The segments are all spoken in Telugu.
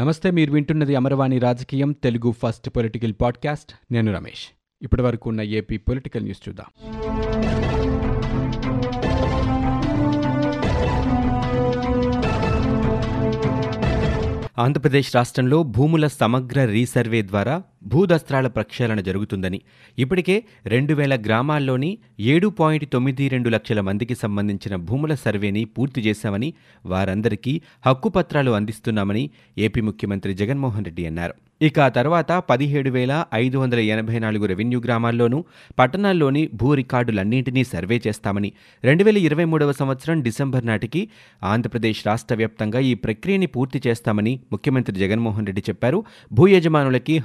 నమస్తే మీరు వింటున్నది అమరవాణి రాజకీయం తెలుగు ఫస్ట్ పొలిటికల్ పాడ్కాస్ట్. నేను రమేష్. ఇప్పటి వరకు ఉన్న ఏపీ పొలిటికల్ న్యూస్ చూద్దాం. ఆంధ్రప్రదేశ్ రాష్ట్రంలో భూముల సమగ్ర రీసర్వే ద్వారా భూదస్త్రాల ప్రక్షాళన జరుగుతుందని. ఇప్పటికే రెండు వేల గ్రామాల్లోని ఏడు పాయింట్ తొమ్మిది రెండు లక్షల మందికి సంబంధించిన భూముల సర్వేని పూర్తి చేశామని వారందరికీ హక్కుపత్రాలు అందిస్తున్నామని ఏపీ ముఖ్యమంత్రి జగన్మోహన్ రెడ్డి అన్నారు. ఇక ఆ తర్వాత పదిహేడు వేల ఐదు వందల ఎనభై నాలుగు రెవెన్యూ గ్రామాల్లోనూ పట్టణాల్లోని భూ రికార్డులన్నింటినీ సర్వే చేస్తామని రెండు వేల ఇరవై మూడవ సంవత్సరం డిసెంబర్ నాటికి ఆంధ్రప్రదేశ్ రాష్ట్ర వ్యాప్తంగా ఈ ప్రక్రియని పూర్తి చేస్తామని ముఖ్యమంత్రి జగన్మోహన్ రెడ్డి చెప్పారు. భూ యజమానులకి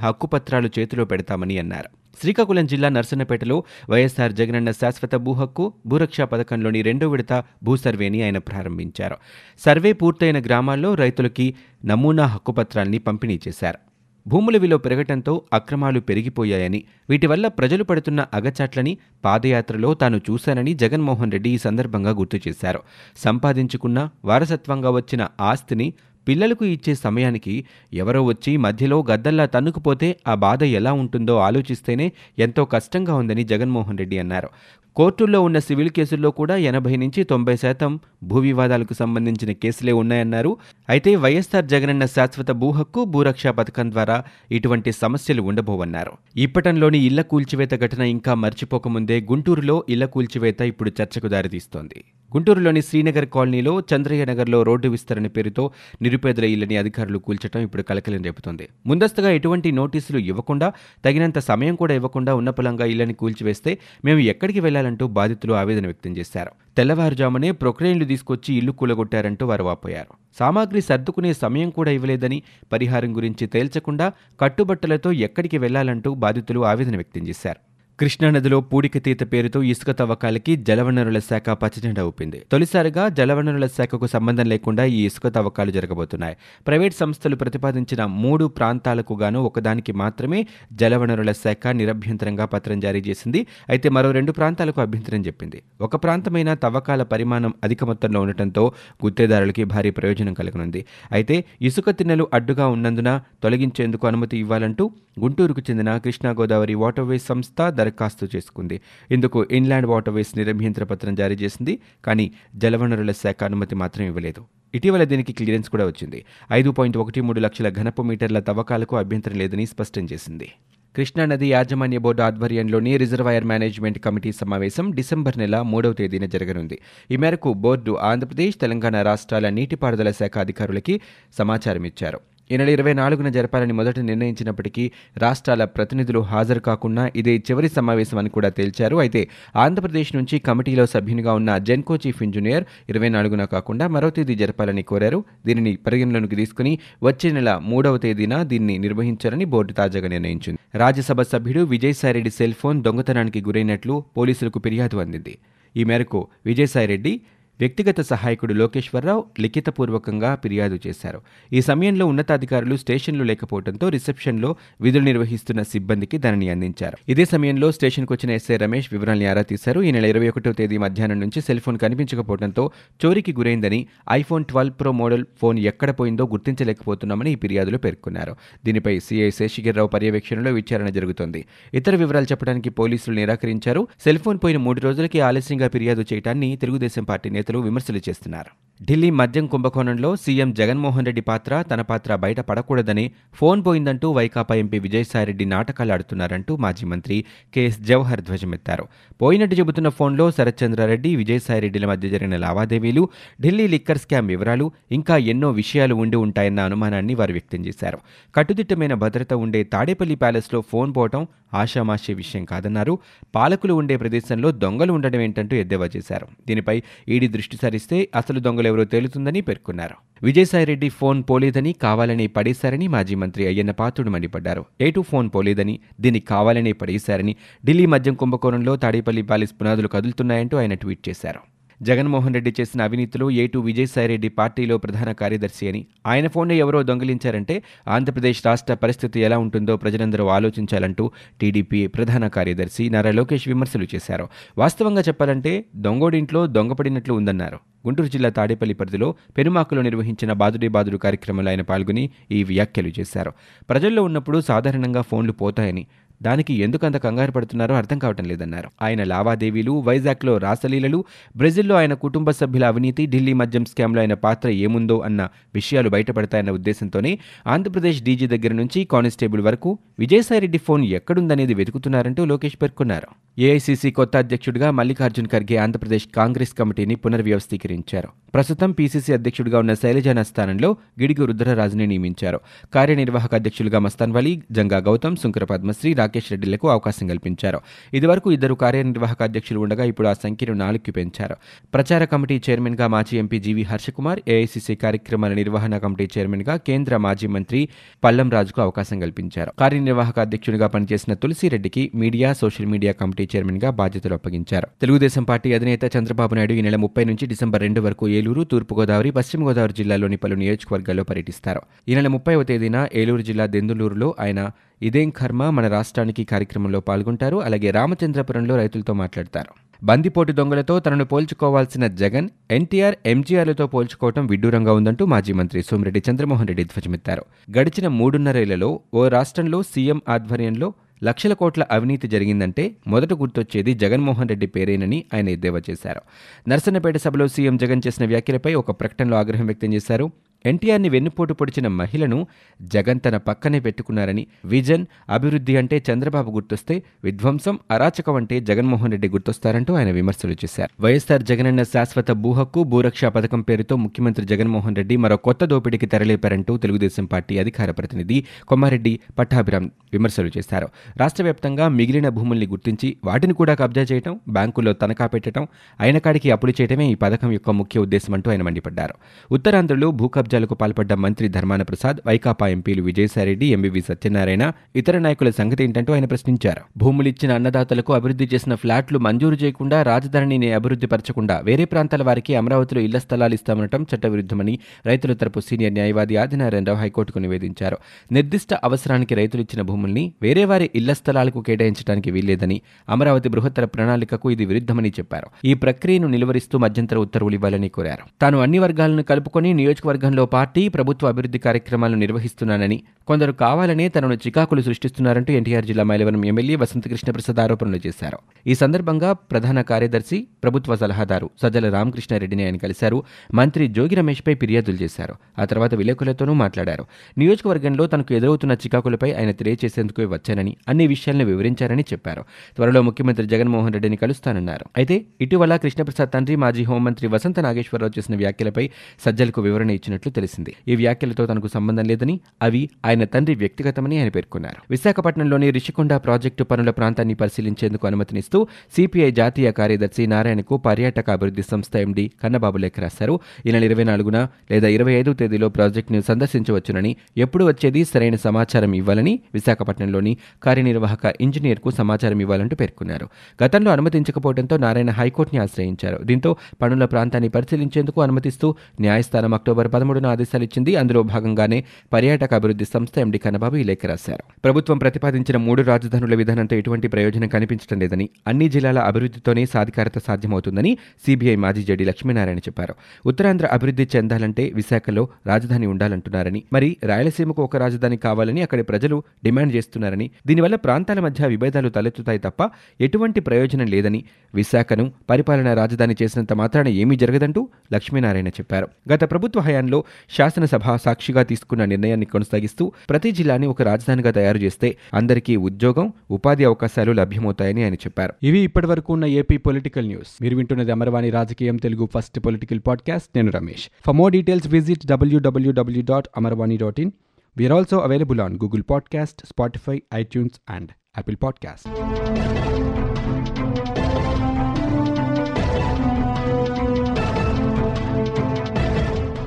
పత్రాలు చేతిలో పెడతామని అన్నారు. శ్రీకాకుళం జిల్లా నర్సన్నపేటలో వైఎస్ఆర్ జగనన్న శాశ్వత భూ హక్కు భూరక్ష పథకంలోని రెండో విడత భూ సర్వేని ఆయన ప్రారంభించారు. సర్వే పూర్తయిన గ్రామాల్లో రైతులకి నమూనా హక్కుపత్రాల్ని పంపిణీ చేశారు. భూముల విలువ పెరగటంతో అక్రమాలు పెరిగిపోయాయని వీటి వల్ల ప్రజలు పడుతున్న అగచాట్లని పాదయాత్రలో తాను చూశానని జగన్మోహన్ రెడ్డి ఈ సందర్భంగా గుర్తు చేశారు. సంపాదించుకున్న వారసత్వంగా వచ్చిన ఆస్తిని పిల్లలకు ఇచ్చే సమయానికి ఎవరో వచ్చి మధ్యలో గద్దల్లా తన్నుకుపోతే ఆ బాధ ఎలా ఉంటుందో ఆలోచిస్తేనే ఎంతో కష్టంగా ఉందని జగన్మోహన్ రెడ్డి అన్నారు. కోర్టుల్లో ఉన్న సివిల్ కేసుల్లో కూడా ఎనభై నుంచి తొంభై శాతం భూ వివాదాలకు సంబంధించిన కేసులే ఉన్నాయన్నారు. అయితే వైఎస్ఆర్ జగనన్న శాశ్వత భూ హక్కు భూరక్ష పథకం ద్వారా ఇటువంటి సమస్యలు ఉండబోవన్నారు. ఇప్పటంలోని ఇళ్ళ కూల్చివేత ఘటన ఇంకా మర్చిపోకముందే గుంటూరులో ఇళ్ళ కూల్చివేత ఇప్పుడు చర్చకు దారితీస్తోంది. గుంటూరులోని శ్రీనగర్ కాలనీలో చంద్రయ్య నగర్లో రోడ్డు విస్తరణ పేరుతో నిరుపేదల ఇళ్ళని అధికారులు కూల్చడం ఇప్పుడు కలకలం రేపుతోంది. ముందస్తుగా ఎటువంటి నోటీసులు ఇవ్వకుండా తగినంత సమయం కూడా ఇవ్వకుండా ఉన్న పొలంగా ఇళ్ళని కూల్చివేస్తే మేము ఎక్కడికి వెళ్ళాలి చేయాలంటూ బాధితులు ఆవేదన వ్యక్తం చేశారు. తెల్లవారుజామునే ప్రొక్రెయిన్లు తీసుకొచ్చి ఇల్లు కూలగొట్టారంటూ వారు వాపోయారు సామాగ్రి సర్దుకునే సమయం కూడా ఇవ్వలేదని పరిహారం గురించి తేల్చకుండా కట్టుబట్టలతో ఎక్కడికి వెళ్ళాలంటూ బాధితులు ఆవేదన వ్యక్తం చేశారు. కృష్ణానదిలో పూడికతీత పేరుతో ఇసుక తవ్వకాలకి జలవనరుల శాఖ పచ్చజెండా ఊపింది. తొలిసారిగా జలవనరుల శాఖకు సంబంధం లేకుండా ఈ ఇసుక తవ్వకాలు జరగబోతున్నాయి. ప్రైవేట్ సంస్థలు ప్రతిపాదించిన మూడు ప్రాంతాలకు గాను ఒకదానికి మాత్రమే జలవనరుల శాఖ నిరభ్యంతరంగా పత్రం జారీ చేసింది. అయితే మరో రెండు ప్రాంతాలకు అభ్యంతరం చెప్పింది. ఒక ప్రాంతమైన తవ్వకాల పరిమాణం అధిక మొత్తంలో ఉండటంతో గుత్తేదారులకి భారీ ప్రయోజనం కలగనుంది. అయితే ఇసుక తిన్నెలు అడ్డుగా ఉన్నందున తొలగించేందుకు అనుమతి ఇవ్వాలంటూ గుంటూరుకు చెందిన కృష్ణా గోదావరి వాటర్వేస్ సంస్థ దరఖాస్తు చేసుకుంది. ఇందుకు ఇన్లాండ్ వాటర్వేస్ నిరభ్యంతర పత్రం జారీ చేసింది. కానీ జలవనరుల శాఖ అనుమతి మాత్రం ఇవ్వలేదు. ఇటీవల దీనికి క్లియరెన్స్ కూడా వచ్చింది. ఐదు పాయింట్ ఒకటి మూడు లక్షల ఘనపు మీటర్ల తవ్వకాలకు అభ్యంతరం లేదని స్పష్టం చేసింది. కృష్ణానది యాజమాన్య బోర్డు ఆధ్వర్యంలోని రిజర్వాయర్ మేనేజ్మెంట్ కమిటీ సమావేశం డిసెంబర్ నెల మూడవ తేదీన జరగనుంది. ఈ మేరకు బోర్డు ఆంధ్రప్రదేశ్ తెలంగాణ రాష్ట్రాల నీటిపారుదల శాఖ అధికారులకి సమాచారం ఇచ్చారు ఈ నెల ఇరవై నాలుగున జరపాలని మొదట నిర్ణయించినప్పటికీ రాష్ట్రాల ప్రతినిధులు హాజరు కాకుండా ఇదే చివరి సమావేశం అని కూడా తేల్చారు. అయితే ఆంధ్రప్రదేశ్ నుంచి కమిటీలో సభ్యునిగా ఉన్న జెన్కో చీఫ్ ఇంజనీర్ ఇరవై నాలుగున కాకుండా మరో తేదీ జరపాలని కోరారు. దీనిని పరిగణలోకి తీసుకుని వచ్చే నెల మూడవ తేదీన దీన్ని నిర్వహించాలని బోర్డు తాజాగా నిర్ణయించింది. రాజ్యసభ సభ్యుడు విజయసాయిరెడ్డి సెల్ ఫోన్ దొంగతనానికి గురైనట్లు పోలీసులకు ఫిర్యాదు అందింది. ఈ మేరకు విజయసాయిరెడ్డి వ్యక్తిగత సహాయకుడు లోకేశ్వరరావు లిఖితపూర్వకంగా ఫిర్యాదు చేశారు. ఈ సమయంలో ఉన్నతాధికారులు స్టేషన్లు లేకపోవడంతో రిసెప్షన్లో విధులు నిర్వహిస్తున్న సిబ్బందికి దానిని అందించారు. ఇదే సమయంలో స్టేషన్కు వచ్చిన ఎస్ఐ రమేష్ వివరాలను ఆరా తీశారు. ఈ నెల ఇరవై ఒకటో తేదీ మధ్యాహ్నం నుంచి సెల్ ఫోన్ కనిపించకపోవడంతో చోరీకి గురైందని iPhone twelve pro model phone ఎక్కడ పోయిందో గుర్తించలేకపోతున్నామని ఈ ఫిర్యాదులో పేర్కొన్నారు. దీనిపై సీఐ శేషగిరిరావు పర్యవేక్షణలో విచారణ జరుగుతోంది. ఇతర వివరాలు చెప్పడానికి పోలీసులు నిరాకరించారు. సెల్ ఫోన్ పోయిన మూడు రోజులకి ఆలస్యంగా ఫిర్యాదు చేయడాన్ని తెలుగుదేశం పార్టీ నేతలు విమర్శలు చేస్తున్నారు. ఢిల్లీ మద్యం కుంభకోణంలో సీఎం జగన్మోహన్ రెడ్డి పాత్ర తన పాత్ర బయట పడకూడదని ఫోన్ పోయిందంటూ వైకాపా ఎంపీ విజయసాయిరెడ్డి నాటకాలు ఆడుతున్నారంటూ మాజీ మంత్రి కెఎస్ జవహర్ ధ్వజమెత్తారు. పోయినట్టు చెబుతున్న ఫోన్లో శరత్చంద్రారెడ్డి విజయసాయిరెడ్డిల మధ్య జరిగిన లావాదేవీలు ఢిల్లీ లిక్కర్ స్కామ్ వివరాలు ఇంకా ఎన్నో విషయాలు ఉండి ఉంటాయన్న అనుమానాన్ని వారు వ్యక్తం చేశారు. కట్టుదిట్టమైన భద్రత ఉండే తాడేపల్లి ప్యాలెస్లో ఫోన్ పోవటం ఆషామాషే విషయం కాదన్నారు. పాలకులు ఉండే ప్రదేశంలో దొంగలు ఉండడం ఏంటంటూ ఎద్దేవా చేశారు. దీనిపై ఈడీ దృష్టి సారిస్తే అసలు దొంగలెవరో తేలుతుందని పేర్కొన్నారు. విజయసాయిరెడ్డి ఫోన్ పోలేదని కావాలని పడేశారని మాజీ మంత్రి అయ్యన్న పాత్రుడు మండిపడ్డారు. ఏటు ఫోన్ పోలేదని దీన్ని కావాలనే పడేశారని ఢిల్లీ మద్యం కుంభకోణంలో తాడేపల్లి ప్యాలెస్ పునాదులు కదులుతున్నాయంటూ ఆయన ట్వీట్ చేశారు. జగన్మోహన్ రెడ్డి చేసిన అవినీతిలో ఏటు విజయసాయిరెడ్డి పార్టీలో ప్రధాన కార్యదర్శి అని ఆయన ఫోన్ను ఎవరో దొంగిలించారంటే ఆంధ్రప్రదేశ్ రాష్ట్ర పరిస్థితి ఎలా ఉంటుందో ప్రజలందరూ ఆలోచించాలంటూ టీడీపీ ప్రధాన కార్యదర్శి నారా లోకేష్ విమర్శలు చేశారు. వాస్తవంగా చెప్పాలంటే దొంగోడింట్లో దొంగపడినట్లు ఉందన్నారు. గుంటూరు జిల్లా తాడేపల్లి పరిధిలో పెనుమాకులో నిర్వహించిన బాదుడే బాదుడు కార్యక్రమంలో ఆయన పాల్గొని ఈ వ్యాఖ్యలు చేశారు. ప్రజల్లో ఉన్నప్పుడు సాధారణంగా ఫోన్లు పోతాయని దానికి ఎందుకంత కంగారు పడుతున్నారో అర్థం కావటం లేదన్నారు. ఆయన లావాదేవీలు వైజాగ్లో రాసలీలలు బ్రెజిల్లో ఆయన కుటుంబ సభ్యుల అవినీతి ఢిల్లీ మద్యం స్కామ్లో ఆయన పాత్ర ఏముందో అన్న విషయాలు బయటపడతాయన్న ఉద్దేశంతోనే ఆంధ్రప్రదేశ్ డీజీ దగ్గర నుంచి కానిస్టేబుల్ వరకు విజయసాయిరెడ్డి ఫోన్ ఎక్కడుందనేది వెతుకుతున్నారంటూ లోకేష్ పేర్కొన్నారు. ఏఐసీసీ కొత్త అధ్యక్షుడిగా మల్లికార్జున్ ఖర్గే ఆంధ్రప్రదేశ్ కాంగ్రెస్ కమిటీని పునర్వ్యవస్థీకరించారు. ప్రస్తుతం పీసీసీ అధ్యక్షుడిగా ఉన్న శైలజాన స్థానంలో గిడిగి రుద్రరాజుని నియమించారు. కార్యనిర్వాహక అధ్యక్షులుగా మస్తాన్ వలీ జంగా గౌతమ్ శుంకర పద్మశ్రీ రాకేష్ రెడ్డిలకు అవకాశం కల్పించారు. ఇదివరకు ఇద్దరు కార్యనిర్వాహక అధ్యక్షులు ఉండగా ఇప్పుడు ఆ సంఖ్యను నాలుగుకి పెంచారు. ప్రచార కమిటీ చైర్మన్గా మాజీ ఎంపీ జీవి హర్షకుమార్ ఏఐసీసీ కార్యక్రమాల నిర్వహణ కమిటీ చైర్మన్గా కేంద్ర మాజీ మంత్రి పల్లం రాజుకు అవకాశం కల్పించారు. కార్యనిర్వాహక అధ్యక్షుడిగా పనిచేసిన తులసిరెడ్డికి మీడియా సోషల్ మీడియా కమిటీ చైర్మన్గా బాధ్యతలు అప్పగించారు. తెలుగుదేశం పార్టీ అధినేత చంద్రబాబు నాయుడు ఈ నెల ముప్పై నుంచి డిసెంబర్ రెండు వరకు ఏలూరు తూర్పుగోదావరి పశ్చిమ గోదావరి జిల్లాలోని పలు నియోజకవర్గాల్లో పర్యటిస్తారు. ఈ నెల ముప్పైవ తేదీన ఏలూరు జిల్లా దెందులూరులో ఆయన ఇదేం కర్మ మన రాష్ట్రానికి కార్యక్రమంలో పాల్గొంటారు. అలాగే రామచంద్రపురంలో రైతులతో మాట్లాడతారు. బందిపోటు దొంగలతో తనను పోల్చుకోవాల్సిన జగన్ ఎన్టీఆర్ ఎంజీఆర్లతో పోల్చుకోవటం విడ్డూరంగా ఉందంటూ మాజీ మంత్రి సోమిరెడ్డి చంద్రమోహన్ రెడ్డి ధ్వజమెత్తారు. గడిచిన మూడున్నరేళ్ళలో ఓ రాష్ట్రంలో సీఎం ఆధ్వర్యంలో లక్షల కోట్ల అవినీతి జరిగిందంటే మొదట గుర్తొచ్చేది జగన్మోహన్ రెడ్డి పేరేనని ఆయన ఎద్దేవా చేశారు. నర్సన్నపేట సభలో సీఎం జగన్ చేసిన వ్యాఖ్యలపై ఒక ప్రకటనలో ఆగ్రహం వ్యక్తం చేశారు. ఎన్టీఆర్ని వెన్నుపోటు పొడిచిన మహిళను జగన్ తన పక్కనే పెట్టుకున్నారని విజన్ అభివృద్ధి అంటే చంద్రబాబు గుర్తొస్తే విధ్వంసం అరాచకం అంటే జగన్మోహన్ రెడ్డి గుర్తొస్తారంటూ ఆయన విమర్శలు చేశారు. వైఎస్సార్ జగనన్న శాశ్వత భూహక్కు భూరక్ష పథకం పేరుతో ముఖ్యమంత్రి జగన్మోహన్ రెడ్డి మరో కొత్త దోపిడీకి తెరలేపారంటూ తెలుగుదేశం పార్టీ అధికార ప్రతినిధి కొమ్మారెడ్డి పట్టాభిరామ్ విమర్శలు చేశారు. రాష్ట్ర వ్యాప్తంగా మిగిలిన భూముల్ని గుర్తించి వాటిని కూడా కబ్జా చేయడం బ్యాంకుల్లో తనఖా పెట్టడం అయిన కాడికి అప్పులు చేయడమే ఈ పథకం యొక్క ముఖ్య ఉద్దేశమంటూ ఆయన మండిపడ్డారు. ఉత్తరాంధ్రలో భూ కబ్జాలకు పాల్పడ్డ మంత్రి ధర్మాన ప్రసాద్ వైకాపా ఎంపీలు విజయసాయిరెడ్డి ఎంవివి సత్యనారాయణ ఇతర నాయకుల సంగతి ఏంటంటూ ఆయన ప్రశ్నించారు. భూములిచ్చిన అన్నదాతలకు అభివృద్ధి చేసిన ఫ్లాట్లు మంజూరు చేయకుండా రాజధానిని అభివృద్ధి పరచకుండా వేరే ప్రాంతాల వారికి అమరావతిలో ఇళ్ళ స్థలాలు ఇస్తామనటం చట్టవిరుద్ధమని రైతుల తరపు సీనియర్ న్యాయవాది ఆదినారాయణరావు హైకోర్టుకు నివేదించారు. నిర్దిష్ట అవసరానికి రైతులు ఇచ్చిన భూముల్ని వేరే వారి ఇళ్ళ స్థలాలకు కేటాయించడానికి వీల్లేదని అమరావతి బృహత్తర ప్రణాళికకు ఇది విరుద్ధమని చెప్పారు. ఈ ప్రక్రియను నిలువరిస్తూ మధ్యంతర ఉత్తర్వులు ఇవ్వాలని కోరారు. తాను అన్ని వర్గాలను కలుపుకొని నియోజకవర్గంలో పార్టీ ప్రభుత్వ అభివృద్ధి కార్యక్రమాలను నిర్వహిస్తున్నానని కొందరు కావాలనే తనను చికాకులు సృష్టిస్తున్నారంటూ ఎన్టీఆర్ జిల్లా మైలవరం ఎమ్మెల్యే వసంత కృష్ణప్రసాద్ ఆరోపణలు చేశారు. ఈ సందర్భంగా ప్రధాన కార్యదర్శి ప్రభుత్వ సలహాదారు సజ్జల రామకృష్ణారెడ్డిని ఆయన కలిశారు. మంత్రి జోగి రమేష్పై ఫిర్యాదులు చేశారు. ఆ తర్వాత విలేకరులతోనూ మాట్లాడారు. నియోజకవర్గంలో తనకు ఎదురవుతున్న చికాకులపై ఆయన తెలియచేసేందుకు వచ్చానని అన్ని విషయాలను వివరించారని చెప్పారు. త్వరలో ముఖ్యమంత్రి జగన్మోహన్ రెడ్డిని కలుస్తానన్నారు. అయితే ఇటీవల కృష్ణప్రసాద్ తండ్రి మాజీ హోంమంత్రి వసంత నాగేశ్వరరావు చేసిన వ్యాఖ్యలపై సజ్జలకు వివరణ ఇచ్చినట్లు తెలిసింది. ఈ వ్యాఖ్యలతో తనకు సంబంధం లేదని అవి ఆయన తండ్రి వ్యక్తిగతమని ఆయన పేర్కొన్నారు. విశాఖపట్నంలోని రిషికొండ ప్రాజెక్టు పనుల ప్రాంతాన్ని పరిశీలించేందుకు అనుమతినిస్తూ సిపిఐ జాతీయ కార్యదర్శి నారాయణకు పర్యాటక అభివృద్ధి సంస్థ ఎండీ కన్నబాబు లేఖ రాశారు. ఈ నెల ఇరవై నాలుగున లేదా ఇరవై ఐదు తేదీలో ప్రాజెక్టును సందర్శించవచ్చునని ఎప్పుడు వచ్చేది సరైన సమాచారం ఇవ్వాలని విశాఖపట్నంలోని కార్యనిర్వాహక ఇంజనీర్కు సమాచారం ఇవ్వాలంటూ పేర్కొన్నారు. గతంలో అనుమతించకపోవడంతో నారాయణ హైకోర్టుని ఆశ్రయించారు. దీంతో పనుల ప్రాంతాన్ని పరిశీలించేందుకు అనుమతిస్తూ న్యాయస్థానం అక్టోబర్ పదమూడు పదమూడున ఆదేశాలు ఇచ్చింది. అందులో భాగంగానే పర్యాటక అభివృద్ధి సంస్థ ఎండి కన్నబాబు ఈ లేఖ రాశారు. ప్రభుత్వం ప్రతిపాదించిన మూడు రాజధానుల విధానంతో ఎటువంటి ప్రయోజనం కనిపించడం లేదని అన్ని జిల్లాల అభివృద్ధితోనే సాధికారత సాధ్యమవుతుందని సిబిఐ మాజీ జడి లక్ష్మీనారాయణ చెప్పారు. ఉత్తరాంధ్ర అభివృద్ధి చెందాలంటే విశాఖలో రాజధాని ఉండాలంటున్నారని మరి రాయలసీమకు ఒక రాజధాని కావాలని అక్కడి ప్రజలు డిమాండ్ చేస్తున్నారని దీనివల్ల ప్రాంతాల మధ్య విభేదాలు తలెత్తుతాయి తప్ప ఎటువంటి ప్రయోజనం లేదని విశాఖను పరిపాలనా రాజధాని చేసినంత మాత్రాన ఏమీ జరగదంటూ లక్ష్మీనారాయణ చెప్పారు. గత ప్రభుత్వ హయాంలో శాసనసభ సాక్షిగా తీసుకున్న నిర్ణయాన్ని కొనసాగిస్తూ ప్రతి జిల్లాని ఒక రాజధానిగా తయారు చేస్తే అందరికీ ఉద్యోగం ఉపాధి అవకాశాలు లభ్యమవుతాయని ఆయన చెప్పారు. ఇవి ఇప్పటివరకు ఉన్న ఏపీ పొలిటికల్ న్యూస్. మీరు వింటున్నది అమరవాణి రాజకీయం తెలుగు ఫస్ట్ పొలిటికల్ పాడ్కాస్ట్. నేను Ramesh. For more details visit WWW dot Amarvani dot in we're also available on Google podcast Spotify iTunes and Apple podcast